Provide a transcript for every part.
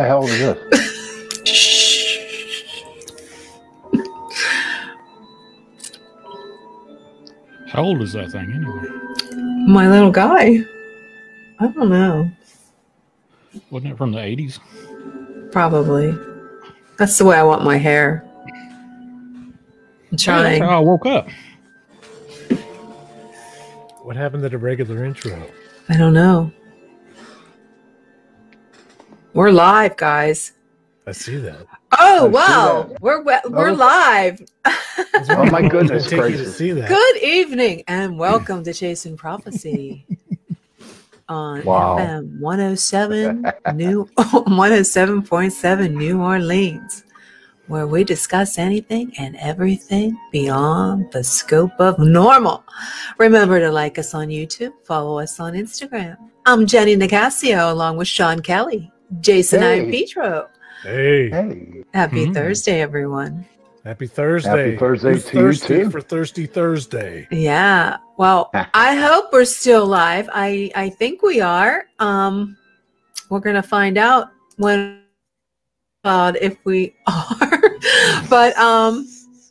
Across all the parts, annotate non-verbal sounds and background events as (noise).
The hell is this? How old is that thing anyway? My little guy. I don't know. Wasn't it from the 80s? Probably. That's the way I want my hair. I'm That's trying. how I woke up. What happened to the regular intro? I don't know. We're live, guys. I see that. Oh I wow, that. we're we- oh. we're Oh. live. (laughs) Oh my goodness (laughs) I to gracious. see that. Good evening and welcome to Chasing Prophecy (laughs) on Wow. FM 107 New 107.7 New Orleans, where we discuss anything and everything beyond the scope of normal. Remember to like us on YouTube, follow us on Instagram. I'm Jenny Nicasio along with Sean Kelly, Jason Hey. I. Petro. Hey, Hey, Happy Mhm. Thursday, everyone. happy Thursday. Happy Thursday Who's to you, too. For Thirsty Thursday. Yeah. Well, (laughs) I hope we're still live. I I think we are. Um we're going to find out when uh, if we (laughs) are. but um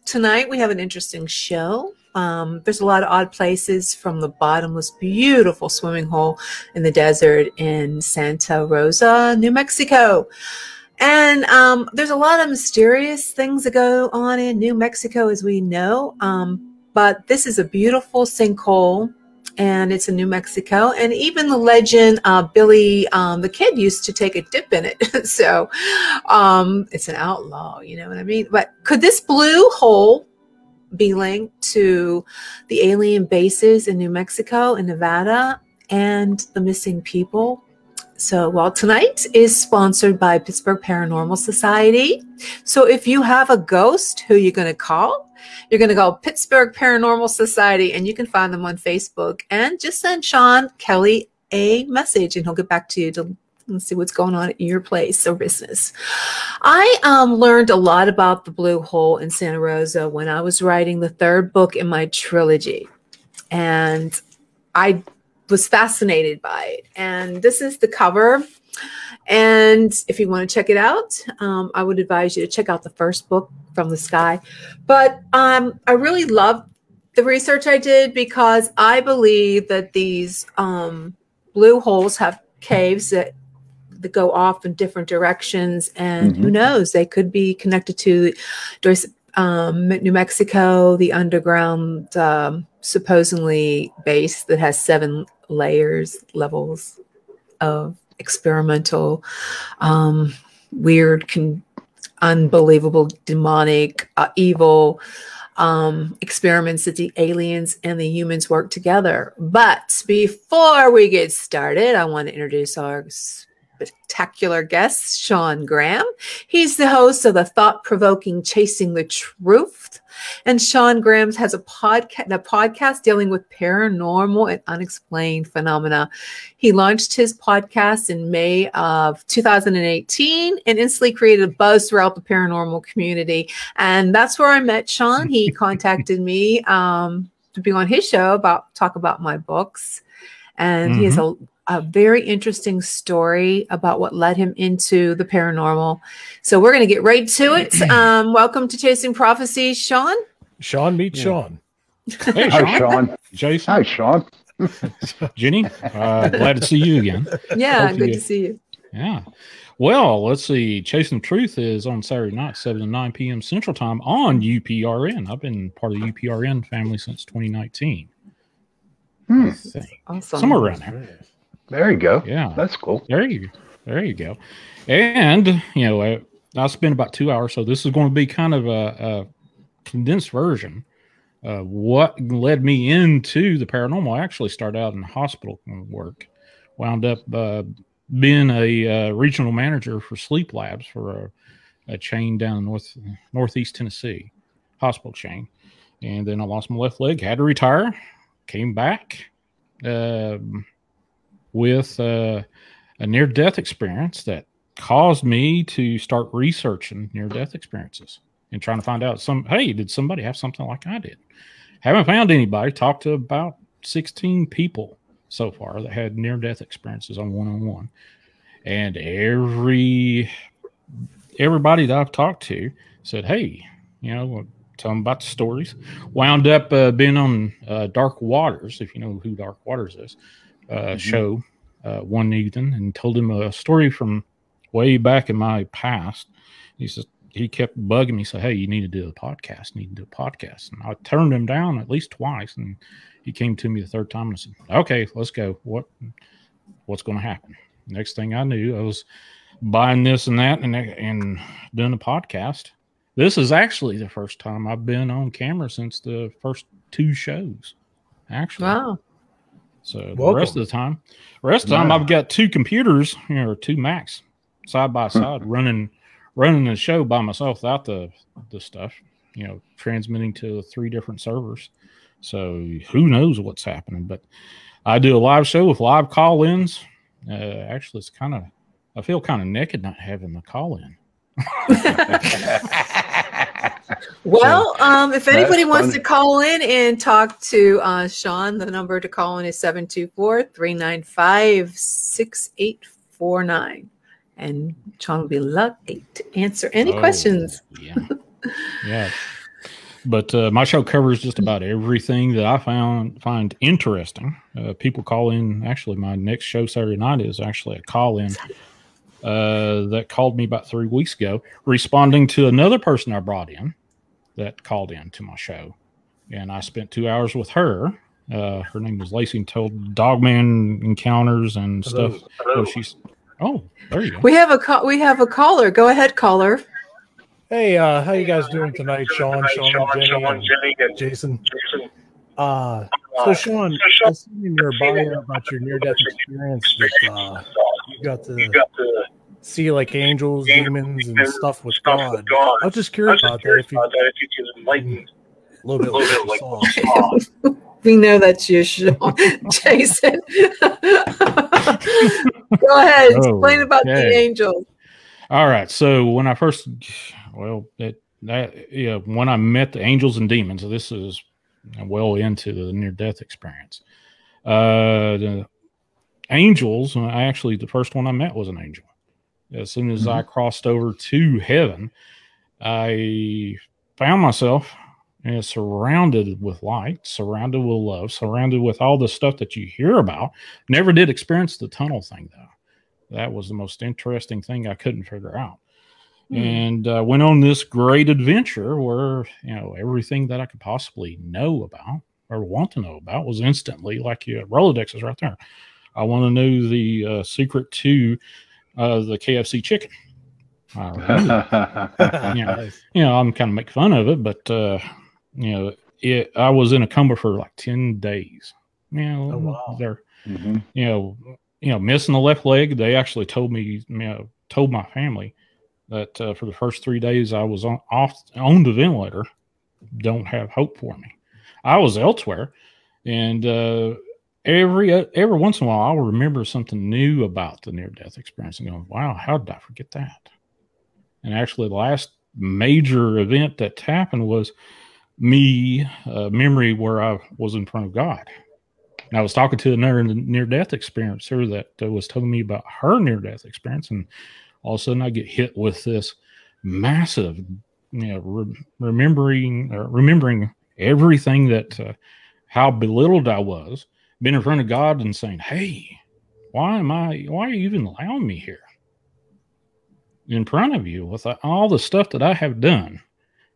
tonight we have an interesting show. Um there's a lot of odd places from the bottomless beautiful swimming hole in the desert in Santa Rosa, New Mexico. And um, there's a lot of mysterious things that go on in New Mexico, as we know. Um, but this is a beautiful sinkhole and it's in New Mexico. And even the legend, uh, Billy um, the Kid used to take a dip in it. (laughs) so um, it's an outlaw, you know what I mean? But could this blue hole be linked to the alien bases in New Mexico and Nevada and the missing people? So, well, tonight is sponsored by Pittsburgh Paranormal Society. So, if you have a ghost, who you going to call? You're going to go Pittsburgh Paranormal Society, and you can find them on Facebook. And just send Sean Kelly a message, and he'll get back to you to let's see what's going on at your place or business. I um, learned a lot about the blue hole in Santa Rosa when I was writing the third book in my trilogy, and I was fascinated by it. And this is the cover. And if you want to check it out, um, I would advise you to check out the first book from the sky. But um, I really love the research I did because I believe that these um, blue holes have caves that that go off in different directions, and who Mhm. knows, they could be connected to um, New Mexico, the underground, um, supposedly base that has seven layers, levels of experimental, um, weird, con- unbelievable, demonic, uh, evil um, experiments that the aliens and the humans work together. But before we get started, I want to introduce our spectacular guest, Sean Graham. He's the host of the thought provoking Chasing the Truth. And Sean Graham has a podcast, a podcast dealing with paranormal and unexplained phenomena. He launched his podcast in May of 2018 and instantly created a buzz throughout the paranormal community. And that's where I met Sean. He (laughs) contacted me um, to be on his show about talk about my books. And he has a, a very interesting story about what led him into the paranormal. So we're going to get right to it. (clears throat) Um, welcome to Chasing Prophecy, Sean. Sean meet Yeah. Sean. Hey, Sean. hi Sean. Sean. Jason. Hi Sean. (laughs) Jenny. Uh, glad to see you again. Yeah, Hope good get- to see you. Yeah. Well, let's see. Chasing the Truth is on Saturday night, 7 to 9 p.m. Central Time on UPRN. I've been part of the UPRN family since 2019. Hmm, Awesome. Somewhere around there. There you go. Yeah. That's cool. There you there you go. And you know, I, I spent about two hours, so this is going to be kind of a, a condensed version. Uh, what led me into the paranormal? I actually started out in hospital work, wound up uh, being a uh, regional manager for sleep labs for a, a chain down in north northeast Tennessee, hospital chain, and then I lost my left leg, had to retire, came back. Um, with uh, a near death experience that caused me to start researching near death experiences and trying to find out some hey did somebody have something like i did? Haven't found anybody. Talked to about 16 people so far that had near death experiences on one-on-one. And every everybody that I've talked to said, "Hey, you know, tell them about the stories." Wound up uh, being on uh, Dark Waters, if you know who Dark Waters is, uh, Mhm. show uh, one evening, and told him a story from way back in my past. He says he kept bugging me, say, "Hey, you need to do a podcast. You need to do a podcast." And I turned him down at least twice, and he came to me the third time and I said, "Okay, let's go. What what's going to happen?" Next thing I knew, I was buying this and that and and doing a podcast. This is actually the first time I've been on camera since the first two shows. Actually, Wow. So the Welcome. rest of the time, rest of the time Wow. I've got two computers, you know, or two Macs side by side running running the show by myself without the the stuff, you know, transmitting to three different servers. So who knows what's happening? But I do a live show with live call-ins. Uh, actually, it's kind of I feel kind of naked not having the call-in. (laughs) (laughs) Well, um, if anybody wants to call in and talk to uh, Sean, the number to call in is 724 395 6849. And Sean will be lucky to answer any Oh, questions. Yeah, (laughs) yeah. But uh, my show covers just about everything that I found find interesting. Uh, people call in. Actually, my next show Saturday night is actually a call in uh, that called me about three weeks ago, responding to another person I brought in that called in to my show, and I spent two hours with her. Uh, her name was Lacey, and told Dogman encounters and Hello. stuff. So she's oh, there you go. We have a call. We have a caller. Go ahead, caller. Hey, uh, how you guys doing tonight, Sean, Sean, Jenny, and Jason? Uh, so Sean, I seen in your bio about your near-death experience that you got to see like angels, demons, and stuff with God. I was just curious about that. If you can enlighten a little bit what you saw. We know that's you, Sean. (laughs) Jason. (laughs) Go ahead. Explain about the Okay. angels. All right. So when I first, well, that that yeah, when I met the angels and demons, this is well into the near death experience. Uh, the angels. I actually the first one I met was an angel. As soon as I crossed over to heaven, I found myself uh, surrounded with light, surrounded with love, surrounded with all the stuff that you hear about. Never did experience the tunnel thing though that was the most interesting thing I couldn't figure out. Hmm. And uh, went on this great adventure where you know everything that I could possibly know about or want to know about was instantly like your Rolodex is right there. I want to know the uh, secret to uh, the KFC chicken. I remember (laughs) Yeah. Nice. you know, I'm kind of make fun of it, but uh, you know, it, I was in a coma for like ten days. You know, Oh, wow. they're Mhm. you know, you know, missing the left leg. They actually told me, you know, told my family that uh, for the first three days I was on off on the ventilator. Don't have hope for me. I was elsewhere, and uh, every every once in a while I'll remember something new about the near death experience and go, "Wow, how did I forget that?" And actually, the last major event that happened was me uh, memory where I was in front of God. And I was talking to another near death experiencer that uh, was telling me about her near death experience, and all of a sudden I get hit with this massive, you know, re- remembering uh, remembering everything that uh, how belittled I was, being in front of God and saying, "Hey, why am I? Why are you even allowing me here in front of you with all the stuff that I have done?"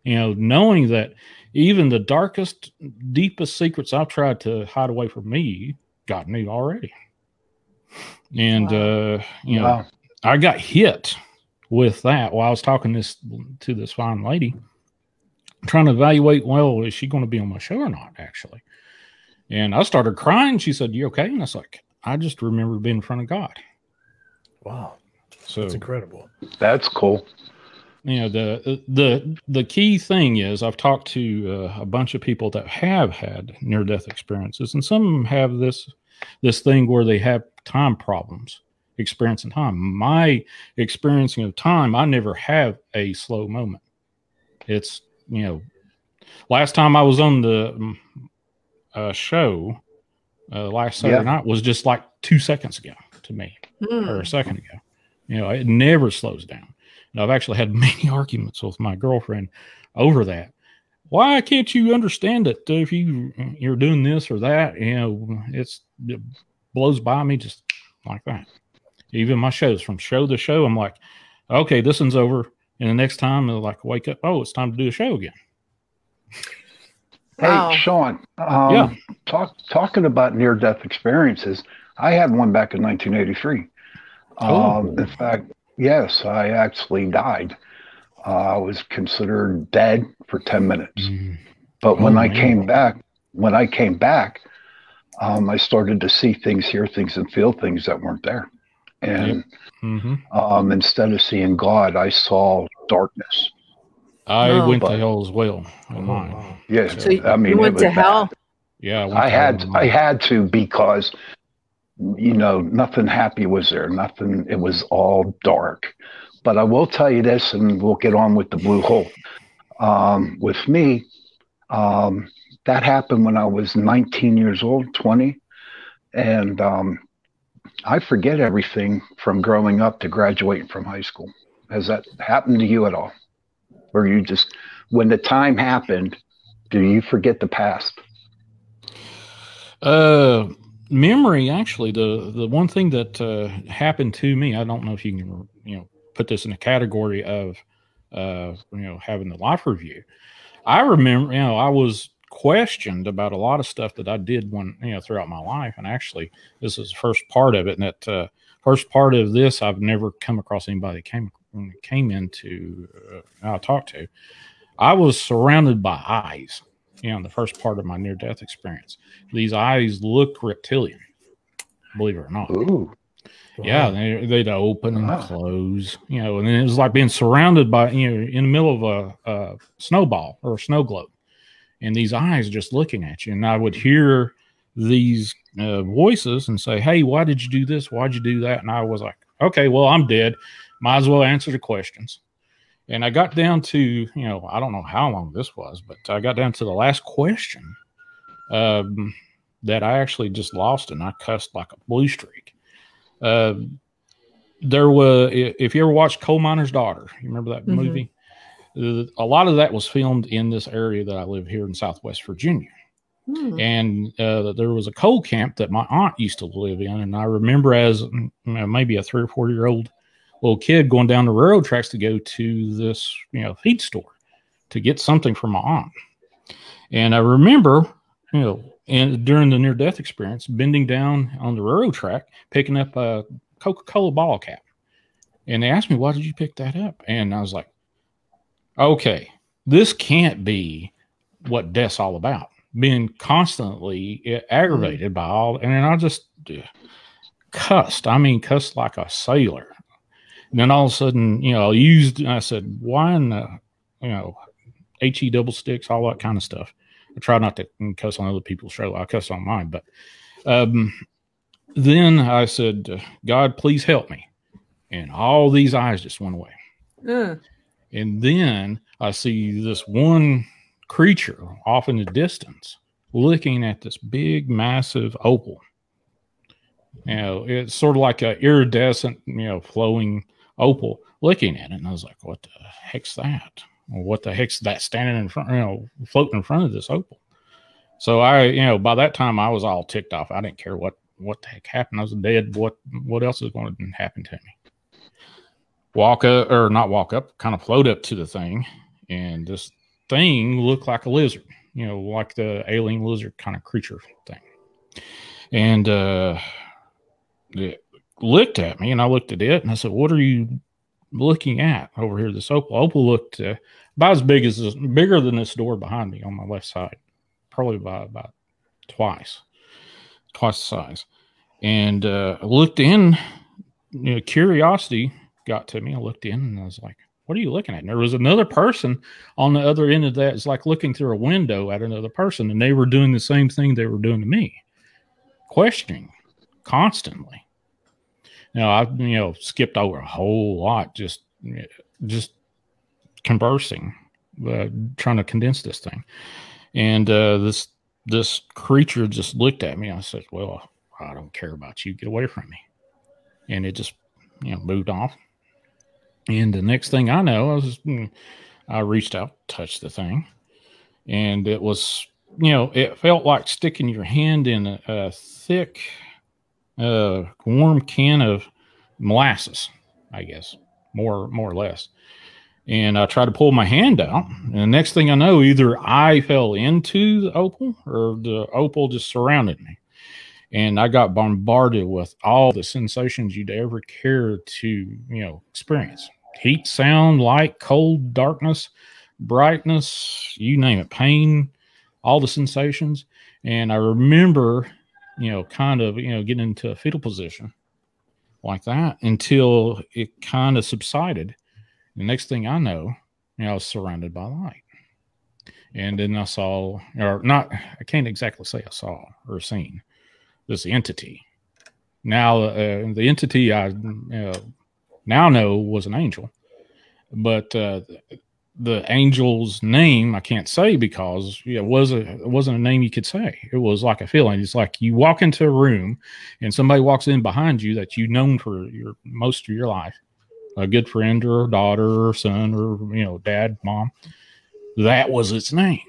You know, knowing that even the darkest, deepest secrets I've tried to hide away from me, God knew already. And uh, you know, Wow. I got hit with that while I was talking this to this fine lady, trying to evaluate, well, is she going to be on my show or not, actually? And I started crying. She said, You okay? And I was like, I just remember being in front of God. Wow, So that's incredible. That's cool. you know the the the key thing is I've talked to uh, a bunch of people that have had near death experiences, and some have this this thing where they have time problems experiencing time. My experiencing of time, I never have a slow moment. It's you know, last time I was on the uh, show uh, last Saturday Yeah. night was just like two seconds ago to me Hmm. or a second ago. You know, it never slows down. And I've actually had (laughs) many arguments with my girlfriend over that. Why can't you understand it if you you're doing this or that? You know, it's it blows by me just like that. Even my shows from show to show, I'm like, okay, this one's over. And the next time, I like wake up, oh, it's time to do a show again. Wow. Hey, Sean. Um, Yeah. Talk, talking about near death experiences, I had one back in 1983. Oh. Um, in fact, yes, I actually died. Uh, I was considered dead for 10 minutes. But when Oh, I man. came back, when I came back, um, I started to see things, hear things, and feel things that weren't there. And hmm um, instead of seeing God, I saw darkness. I Oh. went to hell as well. Oh, in mine. wow. Yes, So you, I mean, you went was to bad. hell. Yeah, I, I had I had to because you know nothing happy was there. Nothing. It was all dark. But I will tell you this, and we'll get on with the blue hole. Um, with me, um, that happened when I was 19 years old, 20, and um, I forget everything from growing up to graduating from high school. Has that happened to you at all? Or you just, when the time happened, do you forget the past? Uh, memory actually the the one thing that uh, happened to me. I don't know if you can you know put this in a category of uh you know having the life review. I remember you know I was questioned about a lot of stuff that I did when you know throughout my life, and actually this is the first part of it. And that uh, first part of this, I've never come across anybody that came came into uh, I talked to. I was surrounded by eyes. You know, in the first part of my near death experience these eyes look reptilian, believe it or not. Ooh. Yeah, they, they'd open and close, you know, and then it was like being surrounded by, you know, in the middle of a, a snowball or a snow globe, and these eyes just looking at you. And I would hear these uh, voices and say, Hey, why did you do this? Why'd you do that? And I was like, Okay, well, I'm dead. Might as well answer the questions. And I got down to, you know, I don't know how long this was, but I got down to the last question um, that I actually just lost and I cussed like a blue streak. Uh, there was, if you ever watched Coal Miner's Daughter, you remember that Mhm. movie? A lot of that was filmed in this area that I live here in Southwest Virginia Hmm. and uh, there was a coal camp that my aunt used to live in and i remember as mm, you know, maybe a three or four year old little kid going down the railroad tracks to go to this you know feed store to get something from my aunt and i remember you know and during the near death experience bending down on the railroad track picking up a coca-cola bottle cap and they asked me why did you pick that up and i was like okay this can't be what death's all about being constantly aggravated by all, and then I just uh, cussed. I mean, cussed like a sailor. And then all of a sudden, you know, I used. I said, "Why in the, you know, he double sticks, all that kind of stuff." I try not to cuss on other people's show. I cuss on mine, but um, then I said, "God, please help me," and all these eyes just went away. Uh, And then I see this one creature off in the distance looking at this big, massive opal. You know, it's sort of like a iridescent, you know, flowing opal looking at it. And I was like, what the heck's that? What the heck's that standing in front, you know, floating in front of this opal? So I, you know, by that time I was all ticked off. I didn't care what what the heck happened. I was dead. What what else is going to happen to me? Walk up or not walk up, kind of float up to the thing, and this thing looked like a lizard, you know, like the alien lizard kind of creature thing. And uh it looked at me and I looked at it and I said, What are you looking at over here? This opal. Opal looked uh, about as big as bigger than this door behind me on my left side, probably by about twice, twice the size. And uh, I looked in, you know, curiosity got to me. I looked in and I was like, what are you looking at? And there was another person on the other end of that. It's like looking through a window at another person, and they were doing the same thing they were doing to me, questioning constantly. Now I've you know, skipped over a whole lot, just, just conversing, uh, trying to condense this thing, and uh, this this creature just looked at me. I said, "Well, I don't care about you. Get away from me," and it just, you know, moved off And the next thing I know, I was, hmm, I reached out, touched the thing, and it was, you know, it felt like sticking your hand in a, a thick, uh, warm can of molasses, I guess, more, more or less. And I tried to pull my hand out, and the next thing I know, either I fell into the opal or the opal just surrounded me and I got bombarded with all the sensations you'd ever care to, you know, experience. Heat, sound, light, cold, darkness, brightness, you name it, pain, all the sensations. And I remember, you know, kind of, you know, getting into a fetal position like that until it kind of subsided. The next thing I know, you know, I was surrounded by light. And then I saw, or not, I can't exactly say I saw or seen this entity. Now, uh, the entity I uh, now know was an angel, but uh, the angel's name I can't say because it was a it wasn't a name you could say. It was like a feeling. It's like you walk into a room and somebody walks in behind you that you've known for your most of your life, a good friend or daughter or son or you know dad, mom. That was its name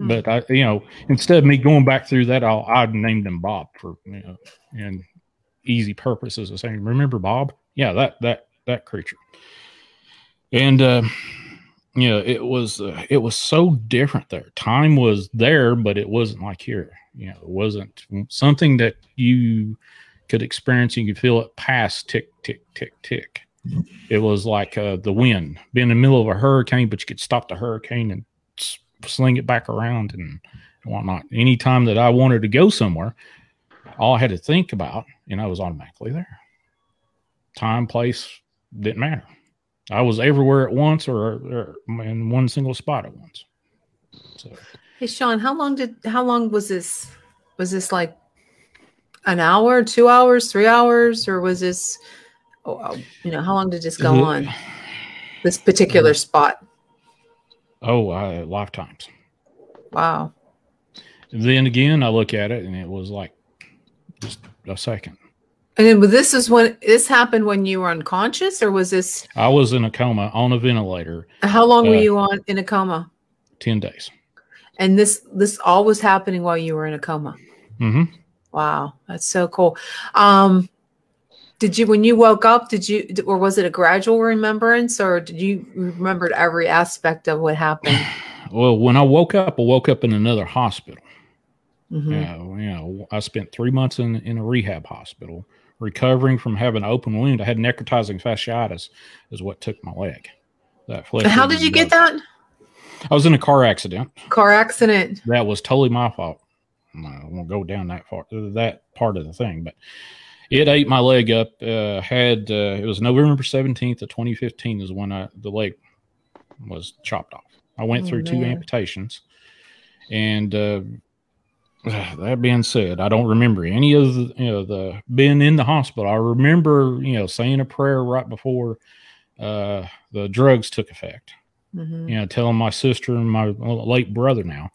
Hmm. But I, you know, instead of me going back through that, I'll I named him Bob for you know, and easy purposes of saying, remember Bob? Yeah, that that that creature. And uh, you know, it was uh, it was so different there. Time was there, but it wasn't like here. You know, it wasn't something that you could experience. You could feel it pass tick tick tick tick. It was like uh, the wind, being in the middle of a hurricane, but you could stop the hurricane and sling it back around and whatnot. Anytime that I wanted to go somewhere, all I had to think about, and I was automatically there. Time, place didn't matter. I was everywhere at once or, or in one single spot at once. So, hey Sean, how long did how long was this? Was this like an hour, two hours, three hours, or was this? Oh, oh you know, how long did this go on? This particular spot. Oh, uh, lifetimes. Wow. then again, I look at it and it was like just a second. And then, but this is when this happened when you were unconscious, or was this? I was in a coma on a ventilator. How long uh, were you on in a coma? Ten days. And this this all was happening while you were in a coma. Mm-hmm. Wow, that's so cool. Um, did you when you woke up did you or was it a gradual remembrance or did you remember every aspect of what happened (sighs) well when i woke up i woke up in another hospital mm-hmm. you know i spent three months in, in a rehab hospital recovering from having an open wound i had necrotizing fasciitis is what took my leg that how did you get that i was in a car accident car accident that was totally my fault i won't go down that far that part of the thing but it ate my leg up. Uh, had uh, it was November seventeenth of twenty fifteen is when I, the leg was chopped off. I went oh, through man. two amputations, and uh, (sighs) that being said, I don't remember any of the you know the being in the hospital. I remember you know saying a prayer right before uh, the drugs took effect. Mm-hmm. You know, telling my sister and my late brother now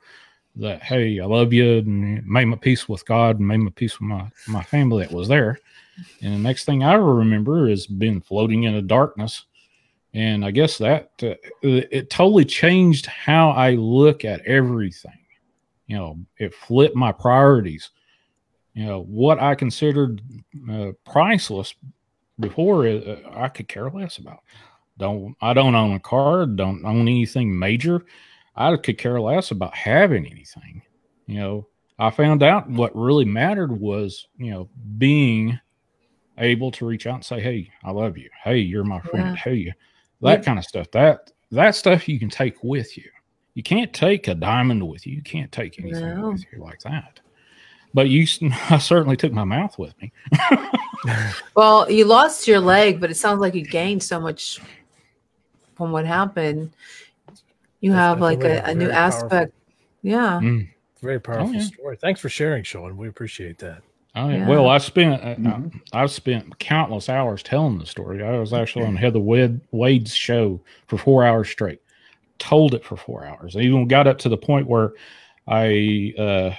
that hey, I love you and made my peace with God and made my peace with my my family that was there. And the next thing I remember is being floating in the darkness. And I guess that uh, it totally changed how I look at everything. You know, it flipped my priorities. You know, what I considered uh, priceless before, uh, I could care less about. Don't I don't own a car, don't own anything major. I could care less about having anything. You know, I found out what really mattered was, you know, being able to reach out and say, Hey, I love you. Hey, you're my friend. Yeah. Hey, that yeah. kind of stuff. That that stuff you can take with you. You can't take a diamond with you. You can't take anything no. with you like that. But you, (laughs) I certainly took my mouth with me. (laughs) well, you lost your leg, but it sounds like you gained so much from what happened. You That's have like a, a new aspect. Powerful. Yeah. Mm. Very powerful oh, yeah. story. Thanks for sharing, Sean. We appreciate that. Oh, yeah. Well, I spent uh, mm-hmm. I've spent countless hours telling the story. I was actually on Heather Wade, Wade's show for four hours straight. Told it for four hours. I even got up to the point where I uh,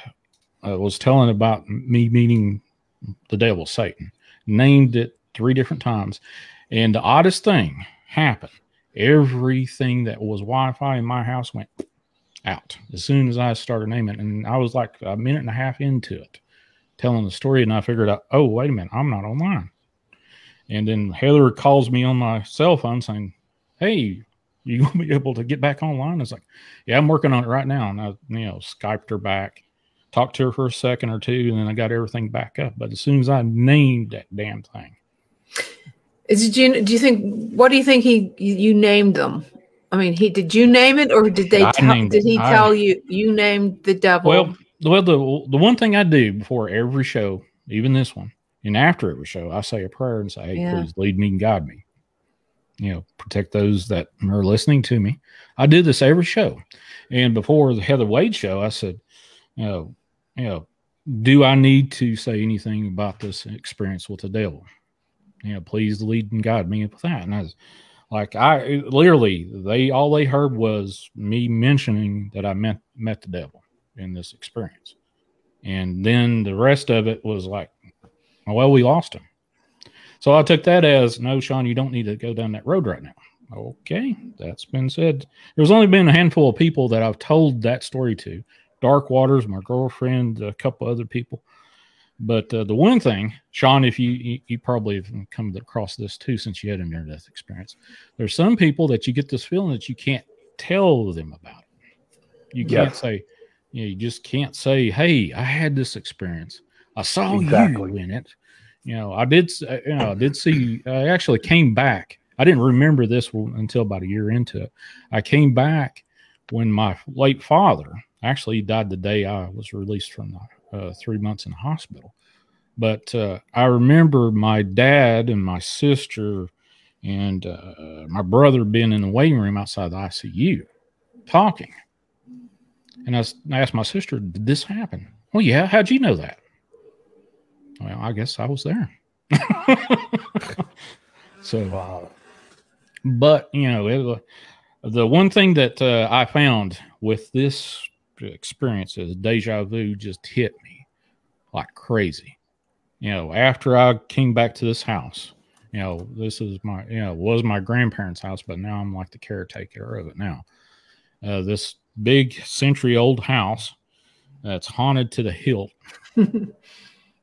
was telling about me meeting the devil, Satan. Named it three different times, and the oddest thing happened. Everything that was Wi-Fi in my house went out as soon as I started naming. And I was like a minute and a half into it, telling the story, and I figured out, oh wait a minute, I'm not online. And then Heather calls me on my cell phone saying, "Hey, you gonna be able to get back online?" I was like, "Yeah, I'm working on it right now." And I, you know, skyped her back, talked to her for a second or two, and then I got everything back up. But as soon as I named that damn thing, is do you do you think what do you think he you named them? I mean, he did you name it or did they tell, did he tell I, you you named the devil? Well, well, the the one thing I do before every show, even this one, and after every show, I say a prayer and say, "Hey, yeah. please lead me and guide me." You know, protect those that are listening to me. I do this every show, and before the Heather Wade show, I said, "You know, you know, do I need to say anything about this experience with the devil?" You know, please lead and guide me with that. And I was like, I literally, they all they heard was me mentioning that I met met the devil in this experience, and then the rest of it was like well, we lost him. So I took that as no, Sean, you don't need to go down that road right now. Okay, that's been said. There's only been a handful of people that I've told that story to Dark Waters, my girlfriend, a couple other people. But uh, the one thing, Sean, if you, you, you probably have come across this too, since you had a near death experience, there's some people that you get this feeling that you can't tell them about it. You can't say, you, know, you just can't say, "Hey, I had this experience." I saw exactly. you in it. You know, I did. Uh, you know, I did see. I actually came back. I didn't remember this until about a year into it. I came back when my late father actually died the day I was released from the uh, three months in the hospital. But uh, I remember my dad and my sister and uh, my brother being in the waiting room outside the ICU talking. And I, I asked my sister, Did this happen? Well, yeah. How'd you know that? Well, I guess I was there. (laughs) so, wow. but you know, it, the one thing that uh, I found with this experience is deja vu just hit me like crazy. You know, after I came back to this house, you know, this is my, you know, was my grandparents' house, but now I'm like the caretaker of it now. Uh, this big century old house that's haunted to the hilt. (laughs)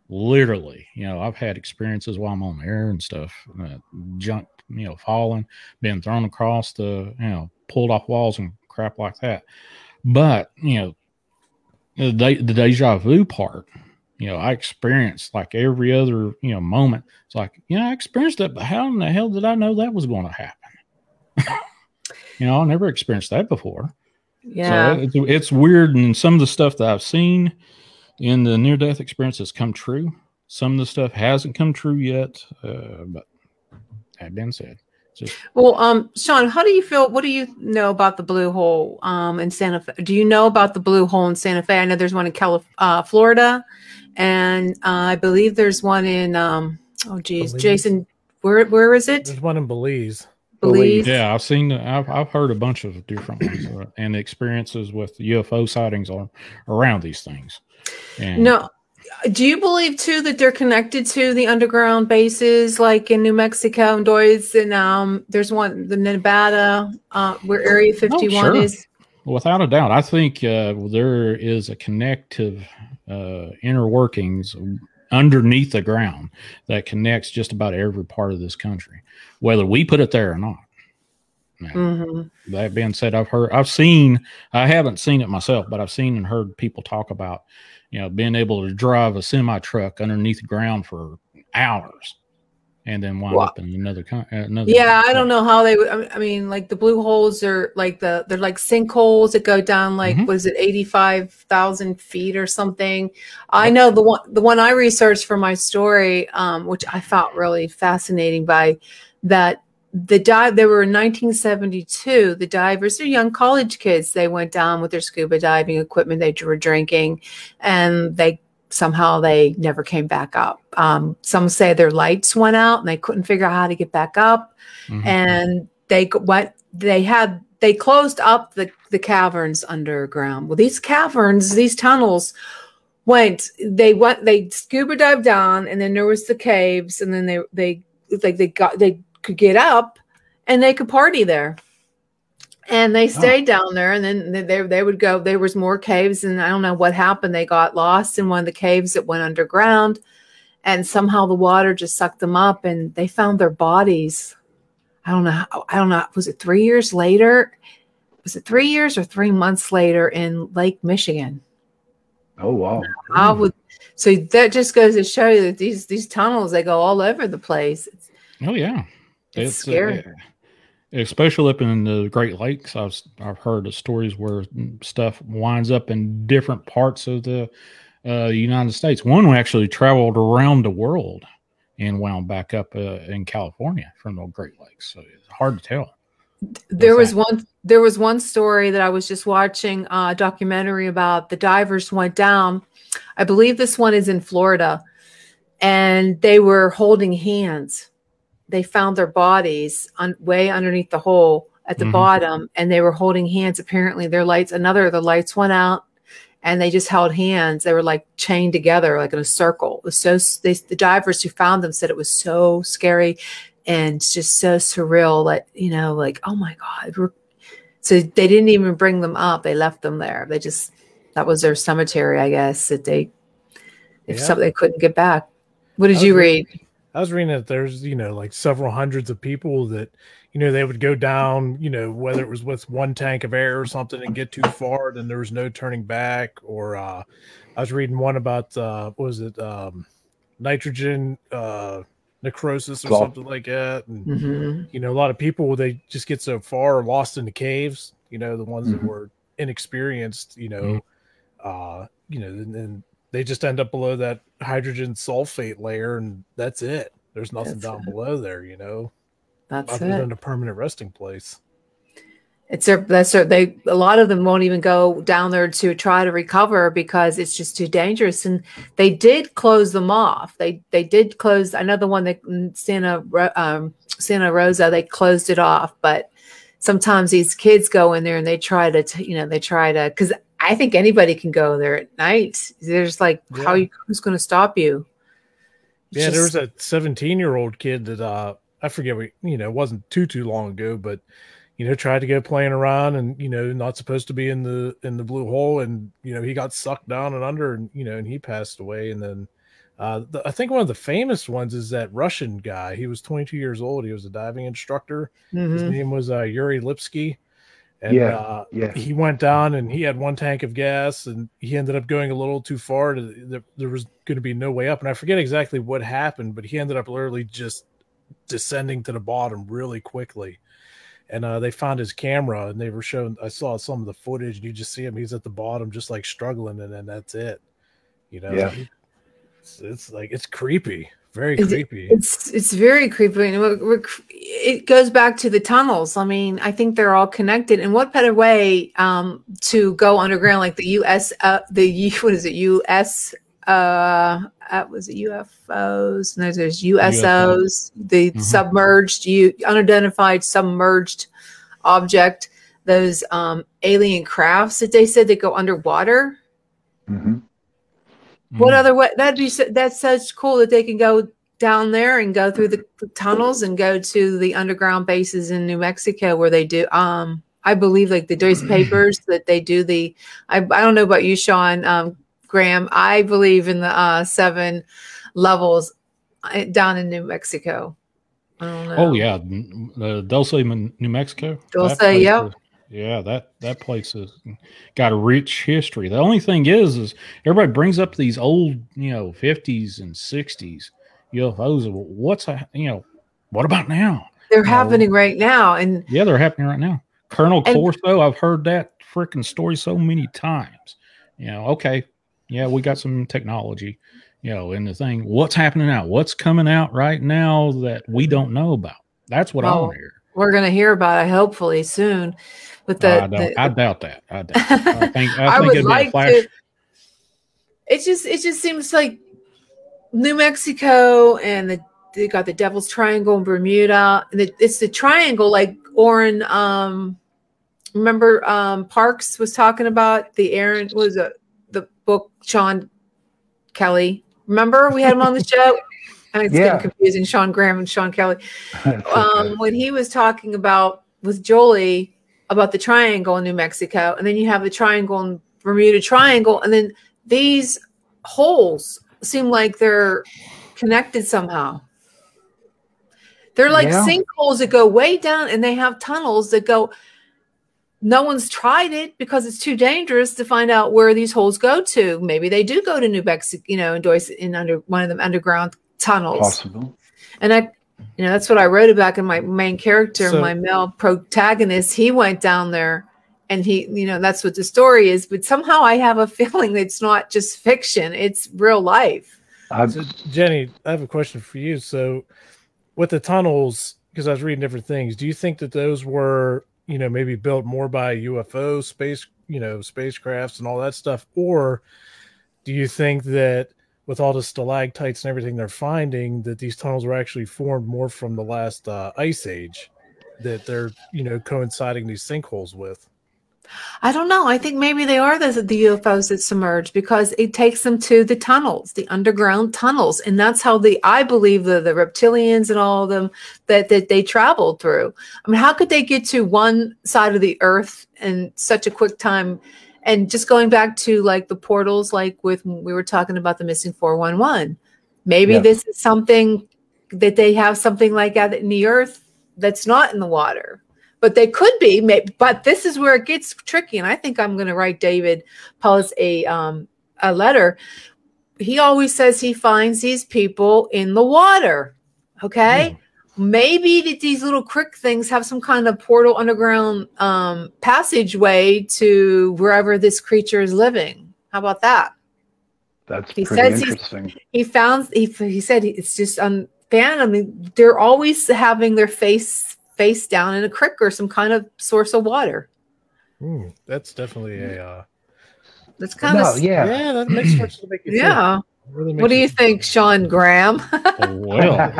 literally you know i've had experiences while i'm on air and stuff uh, junk you know falling being thrown across the you know pulled off walls and crap like that. But you know the, the deja vu part you know i experienced like every other you know moment. It's like you know i experienced that but how in the hell did i know that was going to happen? (laughs) You know i never experienced that before. Yeah. so it's, it's weird and some of the stuff that i've seen in the near death experience has come true. Some of the stuff hasn't come true yet, uh, but that being said, just well, um, Sean, how do you feel? What do you know about the blue hole um in Santa Fe? Do you know about the blue hole in Santa Fe? I know there's one in California, uh, Florida, and uh, I believe there's one in um. Oh, geez, Belize. Jason, where where is it? There's one in Belize. Belize. Yeah, I've seen. I've I've heard a bunch of different ones uh, and experiences with UFO sightings on around these things. And no. Do you believe too that they're connected to the underground bases, like in New Mexico and Dulce, and um, there's one the Nevada, uh, where Area 51 oh, sure. is? Without a doubt, I think uh, there is a connective uh, inner workings underneath the ground that connects just about every part of this country, whether we put it there or not. Mm-hmm. That being said, I've heard, I've seen, I haven't seen it myself, but I've seen and heard people talk about you know, being able to drive a semi truck underneath the ground for hours and then wind wow. up in another, another yeah i don't know how they would i mean like the blue holes are like the they're like sinkholes that go down like mm-hmm. was it 85000 feet or something i know the one the one i researched for my story um, which i found really fascinating by that the dive they were in 1972 the divers they're young college kids. They went down with their scuba diving equipment they were drinking and they somehow they never came back up. Um, some say their lights went out and they couldn't figure out how to get back up. Mm-hmm. and they went they had they closed up the, the caverns underground. Well these caverns these tunnels went they went they scuba dived down and then there was the caves and then they they like they got they could get up and they could party there. And they stayed oh. down there, and then they they would go. There was more caves, and I don't know what happened. They got lost in one of the caves that went underground, and somehow the water just sucked them up, and they found their bodies. I don't know. I don't know. Was it three years later? Was it three years or three months later in Lake Michigan? Oh wow! I hmm. would. So that just goes to show you that these these tunnels they go all over the place. Oh yeah, it's, it's uh, scary. Uh, especially up in the Great Lakes, I've I've heard of stories where stuff winds up in different parts of the uh, United States. One actually traveled around the world and wound back up uh, in California from the Great Lakes. So it's hard to tell. There was one there was one story that I was just watching a documentary about the divers went down. I believe this one is in Florida and they were holding hands. They found their bodies on way underneath the hole at the mm-hmm. bottom and they were holding hands. Apparently their lights another the lights went out and they just held hands. They were like chained together like in a circle. It was so they, the divers who found them said it was so scary and just so surreal like you know like oh my god so they didn't even bring them up they left them there they just that was their cemetery i guess that they if yeah. something they couldn't get back what did you read i was reading that there's you know like several hundreds of people that you know they would go down you know whether it was with one tank of air or something and get too far then there was no turning back or uh i was reading one about uh what was it um nitrogen uh necrosis or something like that. And mm-hmm. you know, a lot of people they just get so far lost in the caves. You know, the ones mm-hmm. that were inexperienced. You know, mm-hmm. uh, you know, and, and, they just end up below that hydrogen sulfate layer, and that's it. There's nothing that's down it. below there. You know, that's other it. than a permanent resting place it's their that's their, they a lot of them won't even go down there to try to recover because it's just too dangerous and they did close them off they they did close another one that santa um, santa rosa they closed it off but sometimes these kids go in there and they try to t- you know they try to because i think anybody can go there at night there's like yeah. how you, who's going to stop you it's yeah just, there was a 17 year old kid that uh i forget what you know it wasn't too too long ago but you know, tried to go playing around and, you know, not supposed to be in the in the blue hole and, you know, he got sucked down and under and, you know, and he passed away. And then uh the, I think one of the famous ones is that Russian guy. He was 22 years old. He was a diving instructor. Mm-hmm. His name was uh, Yuri Lipsky. And yeah, uh, yeah. he went down and he had one tank of gas and he ended up going a little too far. To, there, there was going to be no way up. And I forget exactly what happened, but he ended up literally just descending to the bottom really quickly and uh, they found his camera and they were showing i saw some of the footage and you just see him he's at the bottom just like struggling and then that's it you know yeah. it's, it's like it's creepy very it's, creepy it's it's very creepy and we're, we're, it goes back to the tunnels i mean i think they're all connected and what better way um, to go underground like the us uh, the U, (laughs) what is it us uh, uh was it UFOs? And there's, there's USOs, the mm-hmm. submerged, you unidentified submerged object, those um, alien crafts that they said they go underwater. Mm-hmm. What mm-hmm. other way? That'd be that's such cool that they can go down there and go through the tunnels and go to the underground bases in New Mexico where they do. Um, I believe like the Dulce papers that they do the. I, I don't know about you, Sean. Um, Graham. I believe in the uh, seven levels uh, down in New Mexico. Oh yeah, uh, Dulce, in New Mexico. Dulce, yeah. Yeah, that that place has got a rich history. The only thing is, is everybody brings up these old, you know, fifties and sixties UFOs. What's a, you know, what about now? They're you happening know, right now, and yeah, they're happening right now. Colonel and, Corso, I've heard that freaking story so many times. You know, okay, yeah, we got some technology, you know, in the thing. What's happening now? What's coming out right now that we don't know about? That's what well, I want to hear. We're going to hear about it hopefully soon. But the, I, the, I doubt that. I, doubt I (laughs) think I, I think it'd like be a flash. To, it just it just seems like New Mexico and the they got the Devil's Triangle in Bermuda. And the, it's the triangle like Orrin. Um, remember um, Parks was talking about the Aaron was the book Sean Kelly. Remember we had him on the (laughs) show? it's yeah. getting confusing. Sean Graham and Sean Kelly. (laughs) um, when he was talking about with Jolie about the triangle in New Mexico, and then you have the triangle in Bermuda Triangle, and then these holes seem like they're connected somehow. They're like yeah. sinkholes that go way down, and they have tunnels that go. No one's tried it because it's too dangerous to find out where these holes go to. Maybe they do go to New Mexico, you know, in in under one of them underground tunnels. Possible. And I, you know, that's what I wrote about in my main character, so, my male protagonist. He went down there and he, you know, that's what the story is. But somehow I have a (laughs) feeling it's not just fiction, it's real life. So, Jenny, I have a question for you. So, with the tunnels, because I was reading different things, do you think that those were, you know, maybe built more by UFO space, you know, spacecrafts and all that stuff, or do you think that with all the stalactites and everything they're finding that these tunnels were actually formed more from the last uh, ice age that they're you know coinciding these sinkholes with I don't know. I think maybe they are the, the UFOs that submerge because it takes them to the tunnels, the underground tunnels, and that's how the I believe the the reptilians and all of them that that they traveled through. I mean, how could they get to one side of the earth in such a quick time? And just going back to like the portals like with we were talking about the missing 411 maybe yeah. this is something that they have something like that in the earth that's not in the water. But they could be but this is where it gets tricky and i think i'm going to write david Paulides a um a letter. He always says he finds these people in the water okay? Mm maybe that these little crick things have some kind of portal underground um, passageway to wherever this creature is living. How about that? That's he pretty interesting. He found he he said it's just unfan. I mean, they're always having their face face down in a creek or some kind of source of water. Ooh, that's definitely a. Uh... That's kind no, of yeah, yeah. That makes sense to make yeah. Think. Really what do you think, Sean Graham? well, (laughs)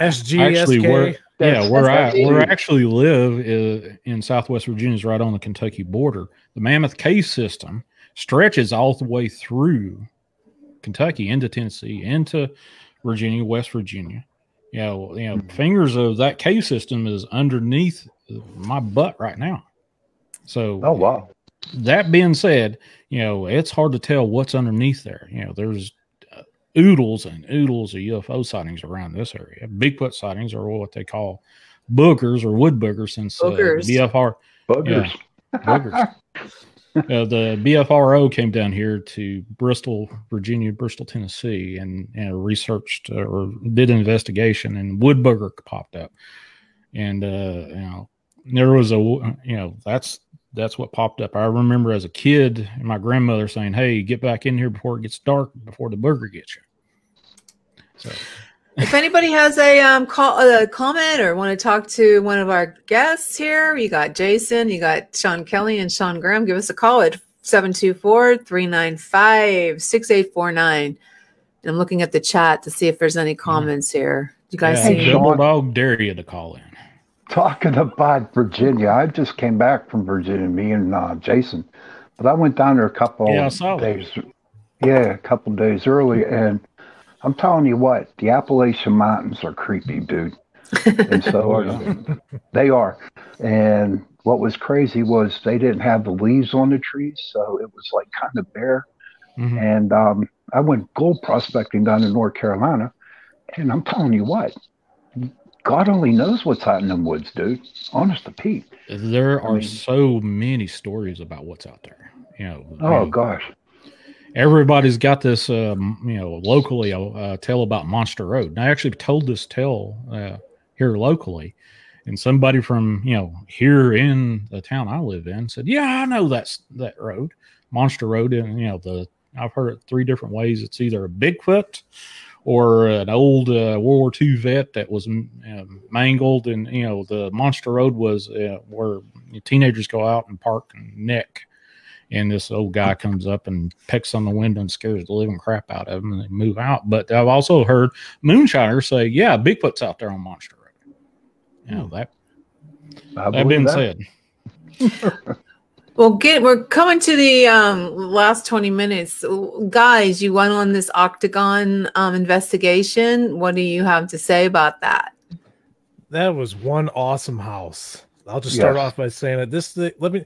SG actually, where yeah, where I where I actually live is in Southwest Virginia is right on the Kentucky border. The Mammoth Cave system stretches all the way through Kentucky into Tennessee into Virginia, West Virginia. You know, you know, mm-hmm. fingers of that cave system is underneath my butt right now. So, oh wow. That being said, you know, it's hard to tell what's underneath there. You know, there's uh, oodles and oodles of UFO sightings around this area. Bigfoot sightings are what they call boogers or wood boogers since uh, BFR. Boogers. Yeah, boogers. (laughs) uh, the BFRO came down here to Bristol, Virginia, Bristol, Tennessee, and, and researched uh, or did an investigation, and wood booger popped up. And uh, you know, there was a you know that's that's what popped up. I remember as a kid, my grandmother saying, "Hey, get back in here before it gets dark, before the burger gets you." So, if anybody has a um call a comment or want to talk to one of our guests here, you got Jason, you got Sean Kelly, and Sean Graham. Give us a call at 724-395-6849. And I'm looking at the chat to see if there's any comments here. You guys yeah, see? Double dog dare you to call in. Talking about Virginia, I just came back from Virginia, me and uh, Jason, but I went down there a couple yeah, days. Yeah, a couple days early, and I'm telling you what, the Appalachian Mountains are creepy, dude. (laughs) And so are, they are. And what was crazy was they didn't have the leaves on the trees, so it was like kind of bare. Mm-hmm. And um, I went gold prospecting down in North Carolina, and I'm telling you what, God only knows what's out in them woods, dude. Honest to Pete. There are I mean, so many stories about what's out there. You know. Oh you know, gosh. Everybody's got this, um, you know, locally a uh, tell about Monster Road. And I actually told this tale uh, here locally, and somebody from you know here in the town I live in said, "Yeah, I know that's that road, Monster Road." And you know, the I've heard it three different ways. It's either a Bigfoot or an old uh, World War II vet that was uh, mangled, and you know the Monster Road was uh, where teenagers go out and park and neck, and this old guy comes up and pecks on the window and scares the living crap out of them, and they move out. But I've also heard moonshiners say, "Yeah, Bigfoot's out there on Monster Road." You know that. I that being that. said. (laughs) Well, get we're coming to the um, last twenty minutes, guys. You went on this octagon um, investigation. What do you have to say about that? That was one awesome house. I'll just start yes. off by saying that this. Let me,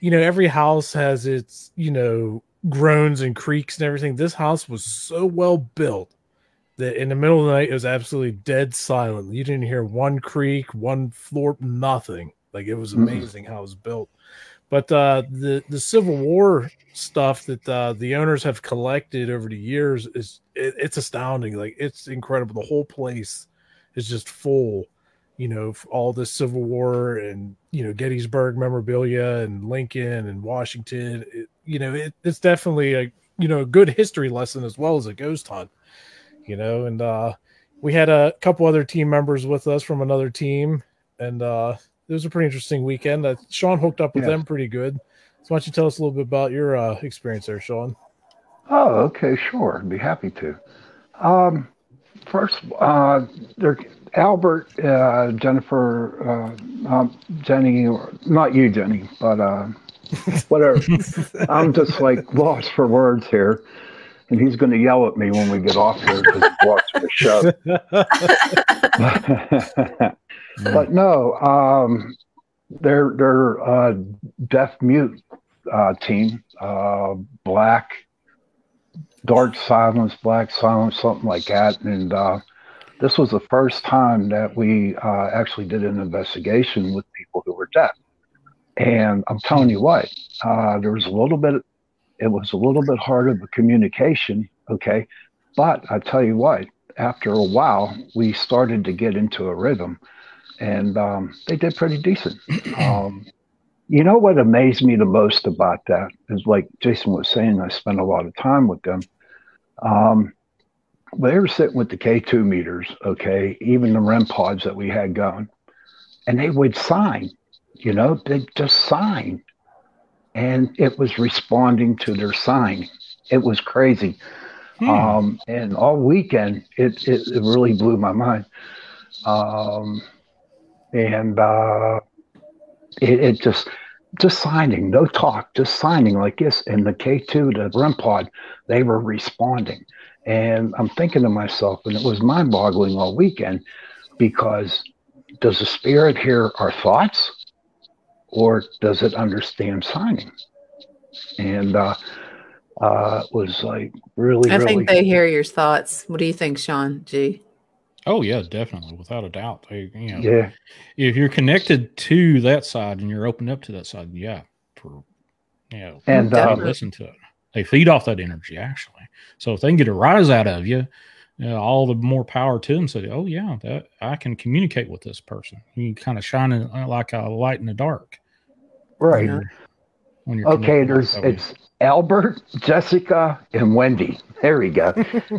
you know, every house has its you know groans and creaks and everything. This house was so well built that in the middle of the night it was absolutely dead silent. You didn't hear one creak, one floor, nothing. Like it was amazing mm-hmm. how it was built. But uh, the the Civil War stuff that uh, the owners have collected over the years is it, it's astounding. Like it's incredible. The whole place is just full. You know, all this Civil War and you know Gettysburg memorabilia and Lincoln and Washington. It, you know, it, it's definitely a you know a good history lesson as well as a ghost hunt. You know, and uh, we had a couple other team members with us from another team, and uh, it was a pretty interesting weekend. Uh, Sean hooked up with yeah. them pretty good. So why don't you tell us a little bit about your uh, experience there, Sean? Oh, okay, sure. I'd be happy to. Um, first, uh, there, Albert, uh, Jennifer, uh, um, Jenny, not you, Jenny, but uh, (laughs) whatever. I'm just like lost for words here. And he's going to yell at me when we get off here because he's watching the show. (laughs) (laughs) But no, um, they're they're a deaf mute uh, team, uh, black, dark silence, black silence, something like that. And uh, this was the first time that we uh, actually did an investigation with people who were deaf. And I'm telling you what, uh, there was a little bit, it was a little bit hard of a communication, okay. But I tell you what, after a while, we started to get into a rhythm and um, they did pretty decent. Um, you know what amazed me the most about that is like Jason was saying, I spent a lot of time with them. Um, they were sitting with the K2 meters, okay, even the REM pods that we had going, and they would sign, you know, they just sign. And it was responding to their sign. It was crazy. Hmm. Um, and all weekend, it, it, it, really blew my mind. Um, and uh, it, it, just just signing, no talk, just signing like this. And the K two, the REM pod, they were responding, and I'm thinking to myself, and it was mind boggling all weekend, because does the spirit hear our thoughts, or does it understand signing? And uh, uh, it was like really. I really think they hear your thoughts. What do you think, Sean G? Oh yeah, definitely, without a doubt. They, you know, yeah. If you're connected to that side and you're opened up to that side, yeah, for you know, and uh, listen to it. They feed off that energy actually. So if they can get a rise out of you, you know, all the more power to them. Say, oh yeah, that I can communicate with this person. You kind of shining like a light in the dark, right? When you're, when you're okay, there's it's Albert, Jessica, and Wendy. There we go.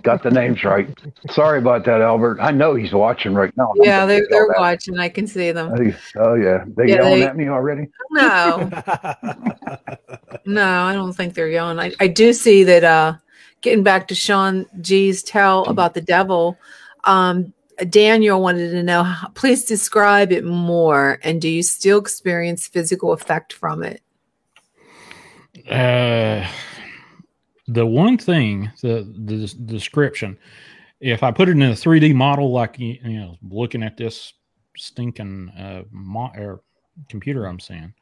Got the names right. Sorry about that, Albert. I know he's watching right now. Yeah, they, they're watching. I can see them. Oh, yeah. They yeah, yelling they, at me already? No. (laughs) no, I don't think they're yelling. I, I do see that uh getting back to Sean G's tell about the devil, um, Daniel wanted to know, please describe it more. And do you still experience physical effect from it? Uh, the one thing, the, the description, if I put it in a 3D model, like you know, looking at this stinking uh, mo- or computer, I'm saying,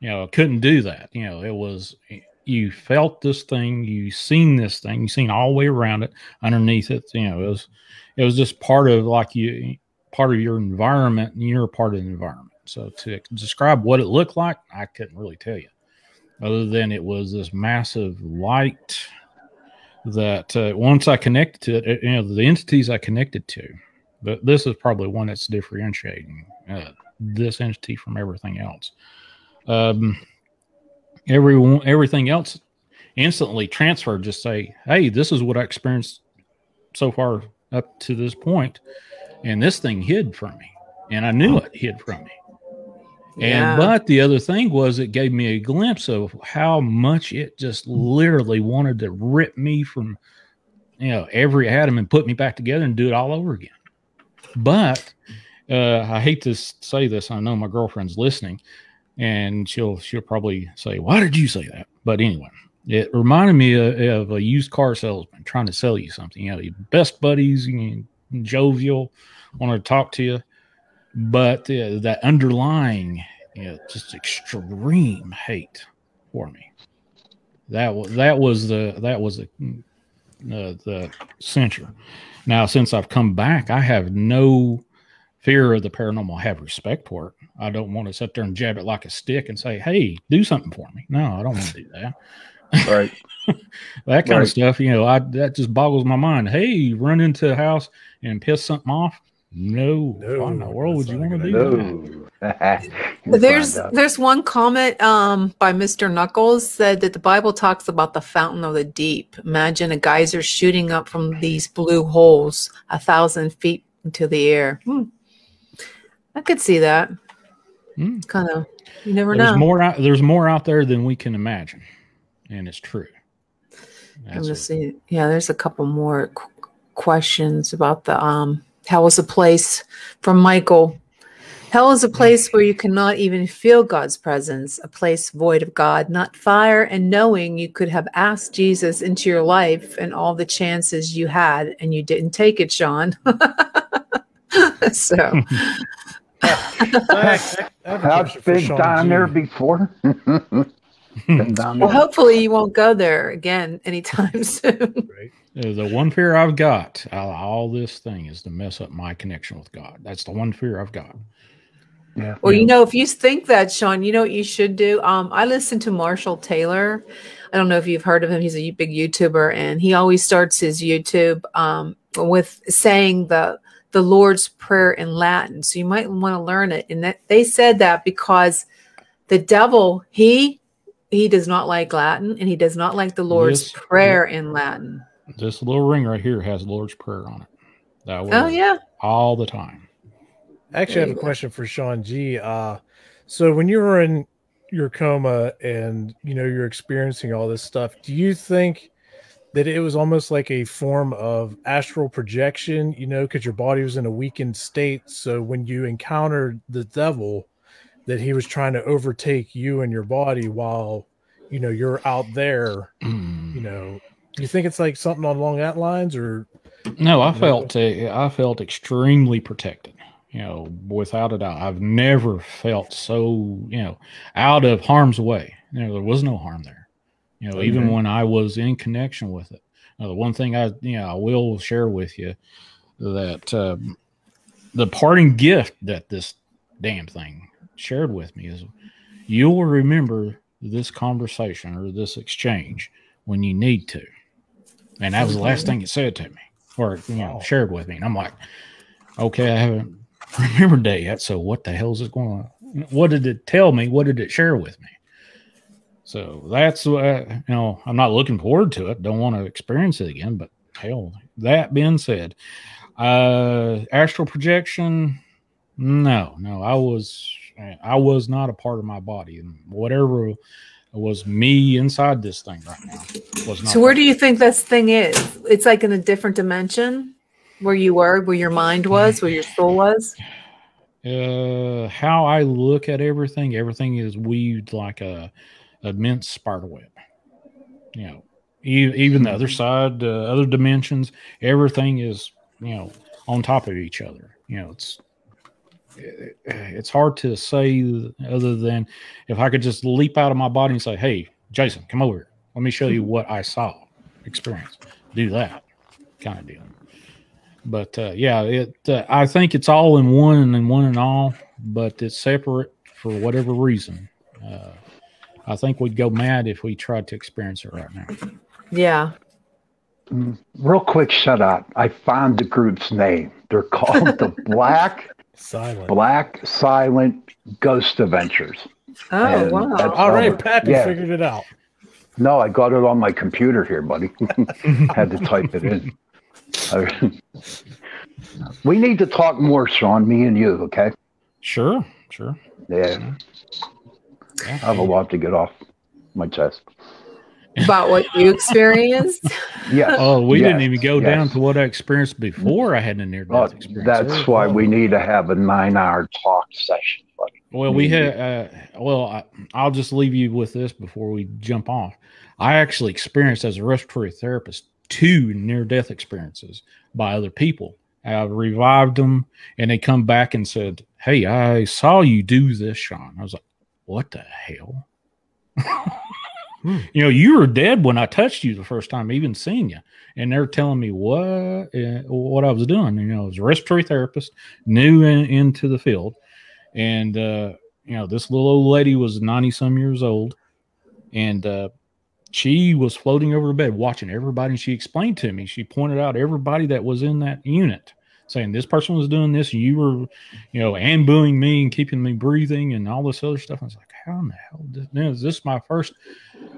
you know, I couldn't do that. You know, it was you felt this thing, you seen this thing, you seen all the way around it, underneath it. You know, it was it was just part of like you part of your environment, and you're a part of the environment. So to describe what it looked like, I couldn't really tell you other than it was this massive light that uh, once I connected to it, you know, the entities I connected to, but this is probably one that's differentiating uh, this entity from everything else. Um, everyone, everything else instantly transferred. Just say, "Hey, this is what I experienced so far up to this point," and this thing hid from me, and I knew it hid from me. Yeah. And but the other thing was it gave me a glimpse of how much it just literally wanted to rip me from you know every atom and put me back together and do it all over again. But uh, I hate to say this, I know my girlfriend's listening. and she'll she'll probably say, "Why did you say that?" But anyway, it reminded me of, of a used car salesman trying to sell you something. You know, your best buddies, you know, jovial, want to talk to you, but uh, that underlying, you know, just extreme hate for me. That was that was the that was the uh, the censure. Now, since I've come back, I have no fear of the paranormal. I have respect for it. I don't want to sit there and jab it like a stick and say, "Hey, do something for me." No, I don't want to do that. Right. (laughs) that kind Right. of stuff, you know, I that just boggles my mind. Hey, run into a house and piss something off? No, No, why in the world would you want to do that? No. (laughs) You'll There's there's one comment um, by Mr. Knuckles said that the Bible talks about the fountain of the deep. Imagine a geyser shooting up from these blue holes a thousand feet into the air. Hmm. I could see that. Hmm. Kind of. You never There's know. more out there's more out there than we can imagine. And it's true. I'm just seeing. Yeah, there's a couple more qu- questions about the um. Hell is a place from Michael. Hell is a mm. place where you cannot even feel God's presence, a place void of God, not fire, and knowing you could have asked Jesus into your life and all the chances you had, and you didn't take it, Sean. (laughs) so, I have a I've been down G. there before. (laughs) down (laughs) well, there. hopefully you won't go there again anytime soon. Right? The one fear I've got out of all this thing is to mess up my connection with God. That's the one fear I've got. Yeah. Well, you know, if you think that, Sean, you know what you should do? Um, I listen to Marshall Taylor. I don't know if you've heard of him. He's a big YouTuber, and he always starts his YouTube um, with saying the the Lord's Prayer in Latin. So you might want to learn it. And that they said that because the devil he he does not like Latin, and he does not like the Lord's Yes. Prayer in Latin. This little ring right here has Lord's Prayer on it. That Oh yeah, all the time. Actually, I have a question for Sean G. Uh, so when you were in your coma and you know you're experiencing all this stuff, do you think that it was almost like a form of astral projection? You know, because your body was in a weakened state. So when you encountered the devil, that he was trying to overtake you and your body while you know you're out there. You (clears throat) know, do you think it's like something along that lines, or No, I felt uh, I felt extremely protected. You know, without a doubt, I've never felt so you know out of harm's way. You know, there was no harm there. You know, even when I was in connection with it. Now, the one thing I you know I will share with you that um, the parting gift that this damn thing shared with me is you will remember this conversation or this exchange when you need to. And that was the last thing it said to me or, you know, shared with me. And I'm like, okay, I haven't (laughs) remembered that yet. So what the hell is it going on? What did it tell me? What did it share with me? So that's, uh, you know, I'm not looking forward to it. Don't want to experience it again. But hell, that being said, uh, astral projection, no, no, I was, I was not a part of my body, and whatever was me inside this thing right now was not. So where do you think this thing is? It's like in a different dimension where you were, where your mind was, where your soul was. uh, how I look at everything, everything is weaved like a immense spider web. You know, e- even the other side, uh, other dimensions, everything is you know on top of each other. You know, it's it- it's hard to say other than if I could just leap out of my body and say, "Hey, Jason, come over here. Let me show you what I saw, experience. Do that kind of deal." But uh, yeah, it uh, I think it's all in one and one and all, but it's separate for whatever reason. Uh, I think we'd go mad if we tried to experience it right now. Yeah. Mm, Real quick, shut up. I found the group's name. They're called the (laughs) Black silent? Black Silent Ghost Adventures. Oh And wow. All right, Pappy yeah. figured it out. No, I got it on my computer here, buddy. (laughs) Had to type it in. (laughs) We need to talk more, Sean. Me and you, okay? Sure, sure. Yeah, I have a lot to get off my chest. About what you experienced. (laughs) yeah. Oh, we yes, didn't even go yes. down to what I experienced before I had a near death experience. that's There- why we need to have a nine-hour talk session, buddy. Well, we had. Uh, well, I, I'll just leave you with this before we jump off. I actually experienced as a respiratory therapist two near-death experiences by other people. I revived them, and they come back and said, "Hey, I saw you do this, Sean." I was like, "What the hell?" (laughs) hmm. You know, you were dead when I touched you the first time, even seeing you, and they're telling me what uh, what I was doing. You know, as a respiratory therapist, new in, into the field, and uh, you know, this little old lady was ninety some years old, and uh, she was floating over the bed watching everybody. And she explained to me, she pointed out everybody that was in that unit, saying this person was doing this, you were, you know, ambuing me and keeping me breathing and all this other stuff. I was like, how in the hell did, is this my first,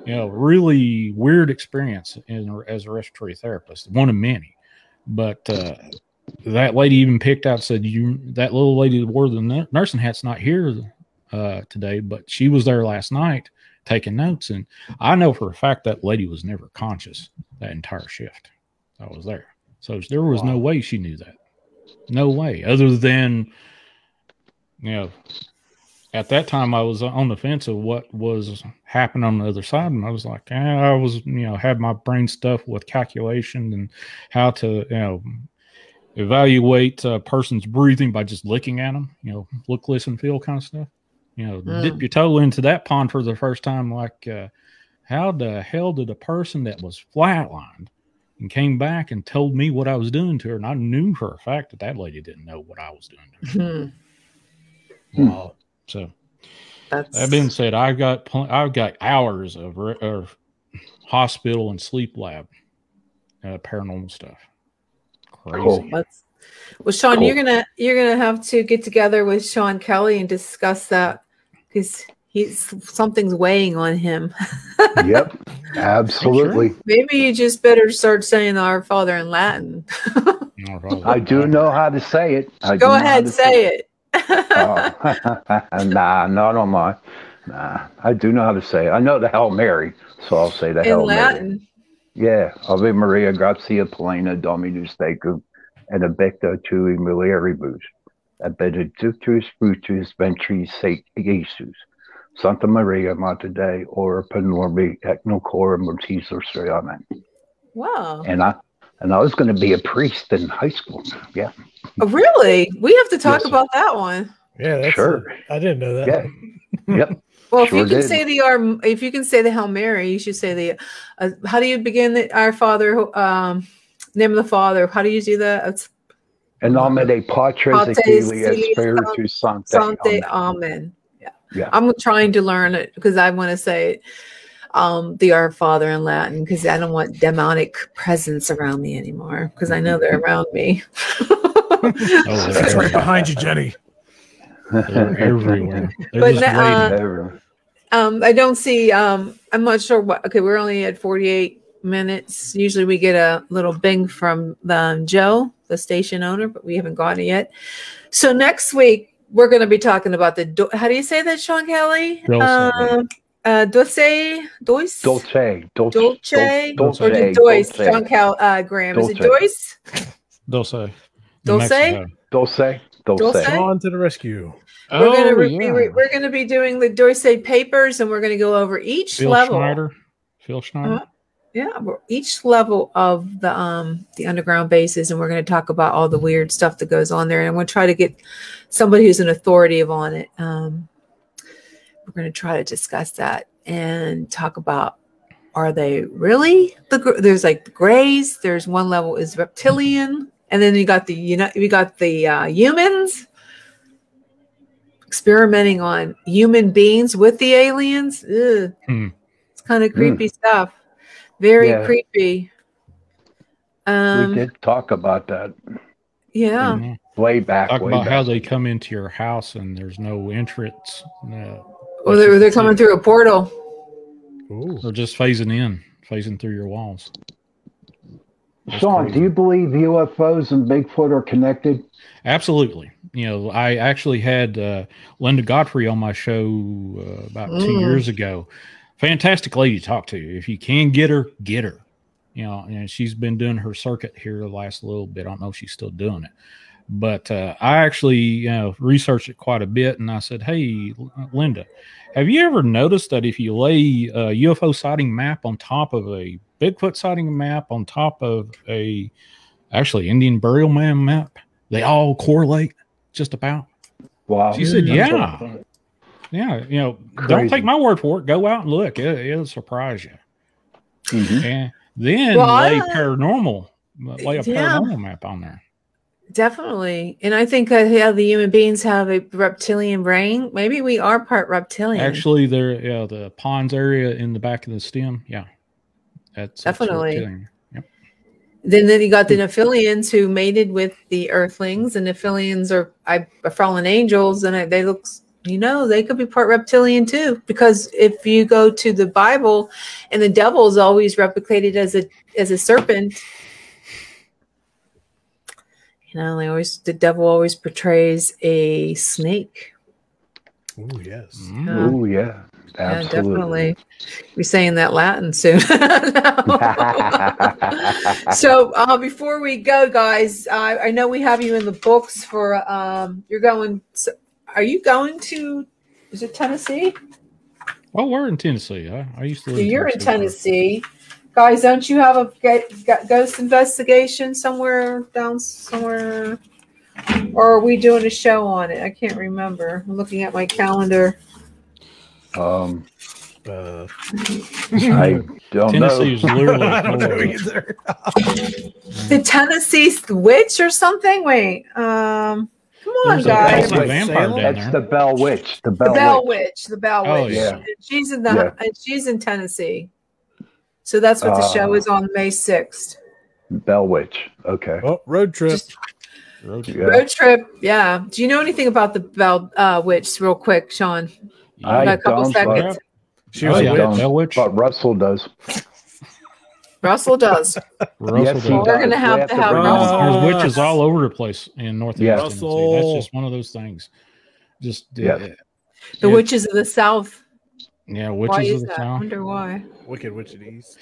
you know, really weird experience in, as a respiratory therapist, one of many. But uh, that lady even picked out said you that little lady that wore the nursing hat's not here uh, today, but she was there last night taking notes. And I know for a fact that lady was never conscious that entire shift. I was there. So there was wow. no way she knew that. No way. Other than, you know, at that time I was on the fence of what was happening on the other side. And I was like, eh, I was, you know, had my brain stuff with calculation and how to, you know, evaluate a person's breathing by just looking at them, you know, look, listen, feel kind of stuff you know, mm. dip your toe into that pond for the first time. Like, uh, how the hell did a person that was flatlined and came back and told me what I was doing to her? And I knew for a fact that that lady didn't know what I was doing to her. Mm. Uh, so, That's... that being said, I've got I've got hours of, of hospital and sleep lab uh, paranormal stuff. Crazy. Cool. That's well, Sean, cool. you're gonna you're gonna have to get together with Sean Kelly and discuss that because he's something's weighing on him. (laughs) yep, absolutely. Maybe you just better start saying Our Father in Latin. (laughs) I do know how to say it. I Go ahead, say, say it. it. Oh. (laughs) nah, not on my. Nah, I do know how to say it. I know the Hail Mary, so I'll say the in Hail Latin. Mary. Yeah, Ave Maria, gratia plena, Dominus tecum, et abecta tui mulieribus benedictus fructus ventris Jesus. Santa Maria Mater Dei, ora pro nobis et nunc hora mortis Amen. Wow. And I and I was going to be a priest in high school. Yeah. Oh, really? We have to talk yes. about that one. Yeah, that's sure. A, I didn't know that. Yeah. yep. (laughs) Well, if you can did. say the um, if you can say the Hail Mary, you should say the. Uh, how do you begin the Our Father? Um, name of the Father. How do you do that? It's in nome dei Patris et Filii et Spiritus Sancti. Sancti. Amen. Yeah. yeah. I'm trying to learn it because I want to say um, the Our Father in Latin because I don't want demonic presence around me anymore because I know they're around me. (laughs) oh, That's right behind you, Jenny. They're everywhere. They're but uh, um, I don't see. Um, I'm not sure what. Okay, we're only at 48 minutes. Usually we get a little bing from the, um, Joe, the station owner, but we haven't gotten it yet. So next week we're going to be talking about the. How do you say that, Sean Kelly? Dulce. Uh, uh, dulce, dulce, dulce, dulce, dulce, dulce, or the dulce, Sean Cal, uh, Graham. Is it dulce? Dulce. Dulce. Dulce. Dulce. On to the rescue. We're oh, gonna re- yeah. we, are gonna be doing the Dulce papers, and we're gonna go over each Phil level. Schneider. Phil Schneider. Uh-huh yeah each level of the um the underground bases and we're going to talk about all the weird stuff that goes on there and i'm going to try to get somebody who's an authoritative on it um we're going to try to discuss that and talk about are they really the there's like the grays there's one level is reptilian and then you got the you know we got the uh, humans experimenting on human beings with the aliens hmm. it's kind of creepy mm. stuff very yeah. creepy. Um, we did talk about that. Yeah. Mm-hmm. Way back. Talk way about back. how they come into your house and there's no entrance. No, or they're, they're coming through a portal. Ooh. Or just phasing in, phasing through your walls. That's Sean, crazy. do you believe UFOs and Bigfoot are connected? Absolutely. You know, I actually had uh, Linda Godfrey on my show uh, about mm. two years ago, fantastic lady to talk to. If you can get her, get her. You know, and she's been doing her circuit here the last little bit. I don't know if she's still doing it, But uh, I actually you know researched it quite a bit, and I said, "Hey, Linda, have you ever noticed that if you lay a UFO sighting map on top of a Bigfoot sighting map on top of a actually Indian burial man map, they all correlate just about?" Wow. She said, "Yeah." Yeah, you know, Crazy. don't take my word for it. Go out and look; it, will surprise you. Mm-hmm. And then well, lay I, paranormal, lay a yeah, paranormal map on there. Definitely, and I think uh, yeah, the human beings have a reptilian brain. Maybe we are part reptilian. Actually, there, yeah, the pons area in the back of the stem, yeah, that's definitely. Yep. Then, then you got the Nephilians who mated with the Earthlings, and Nephilians are, I, are fallen angels, and they look you know they could be part reptilian too because if you go to the bible and the devil is always replicated as a as a serpent you know they always the devil always portrays a snake oh yes oh yeah Absolutely. Yeah, definitely. Be saying that Latin soon. (laughs) so uh, before we go, guys, I, I know we have you in the books for um, you're going are you going to? Is it Tennessee? Well, we're in Tennessee. I, I used to. Live You're in Tennessee, guys. Don't you have a ghost investigation somewhere down somewhere? Or are we doing a show on it? I can't remember. I'm looking at my calendar. Um, uh, I don't Tennessee know. (laughs) literally I don't know either. the Tennessee witch or something? Wait. Um, Come on, guys. That's the Bell Witch. The Bell, the Bell Witch. Witch. The Bell oh, Witch. Yeah. She's in the yeah. she's in Tennessee. So that's what the uh, show is on May 6th. Bell Witch. Okay. Oh, road trip. Just, road trip. Yeah. Road trip. Yeah. Do you know anything about the Bell uh, Witch, real quick, Sean? I a couple don't, seconds. She was a witch. Bell Witch. But Russell does. Russell does. (laughs) Russell yes, does. We're going to have to have Russell. There's witches all over the place in North yes. Tennessee. That's just one of those things. Just yeah. Uh, the witches of the South. Yeah, witches of the that? South. I wonder why. Wicked Witch of the East.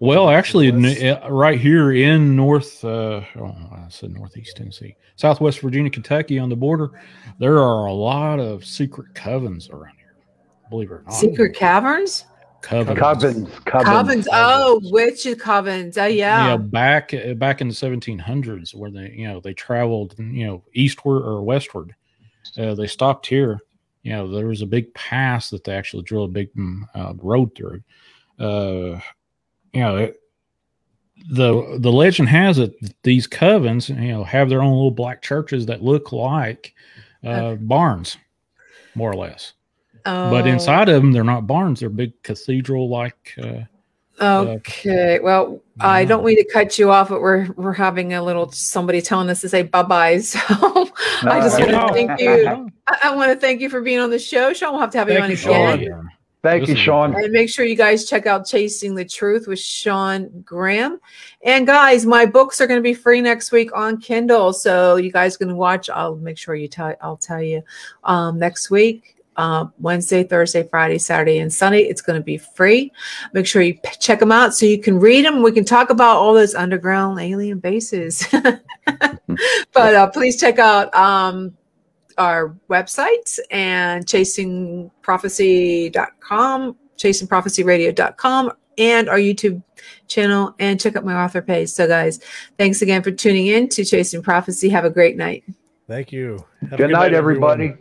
Well, actually, uh, right here in North, uh, oh, I said Northeast Tennessee, Southwest Virginia, Kentucky, on the border, there are a lot of secret covens around here. Believe it or not. Secret caverns? Covens. Covens. Covens. Oh, which covens? Oh, yeah. Yeah, back back in the 1700s, where they you know they traveled you know eastward or westward. Uh, they stopped here. You know, there was a big pass that they actually drilled a big mm, uh, road through. Uh, you know, it, the the legend has it these covens, you know, have their own little black churches that look like uh, barns, more or less. But oh. inside of them, they're not barns; they're big cathedral like. Uh, okay, uh, well. I don't mean to cut you off, but we're we're having a little somebody telling us to say bye bye. (laughs) So I just want to thank (laughs) you. I, I want to thank you for being on the show. Sean, we'll have to have thank you on again. Sean. Thank you, Sean. And make sure you guys check out Chasing the Truth with Sean Graham. And guys, my books are going to be free next week on Kindle. So you guys can watch. I'll make sure you tell I'll tell you um, next week uh, Wednesday, Thursday, Friday, Saturday, and Sunday. It's going to be free. Make sure you p- check them out so you can read them. We can talk about all those underground alien bases. (laughs) but uh, please check out um, our website and chasingprophecy.com, chasingprophecyradio.com, and our YouTube channel, and check out my author page. So, guys, thanks again for tuning in to Chasing Prophecy. Have a great night. Thank you. Have good, good, night, night everybody.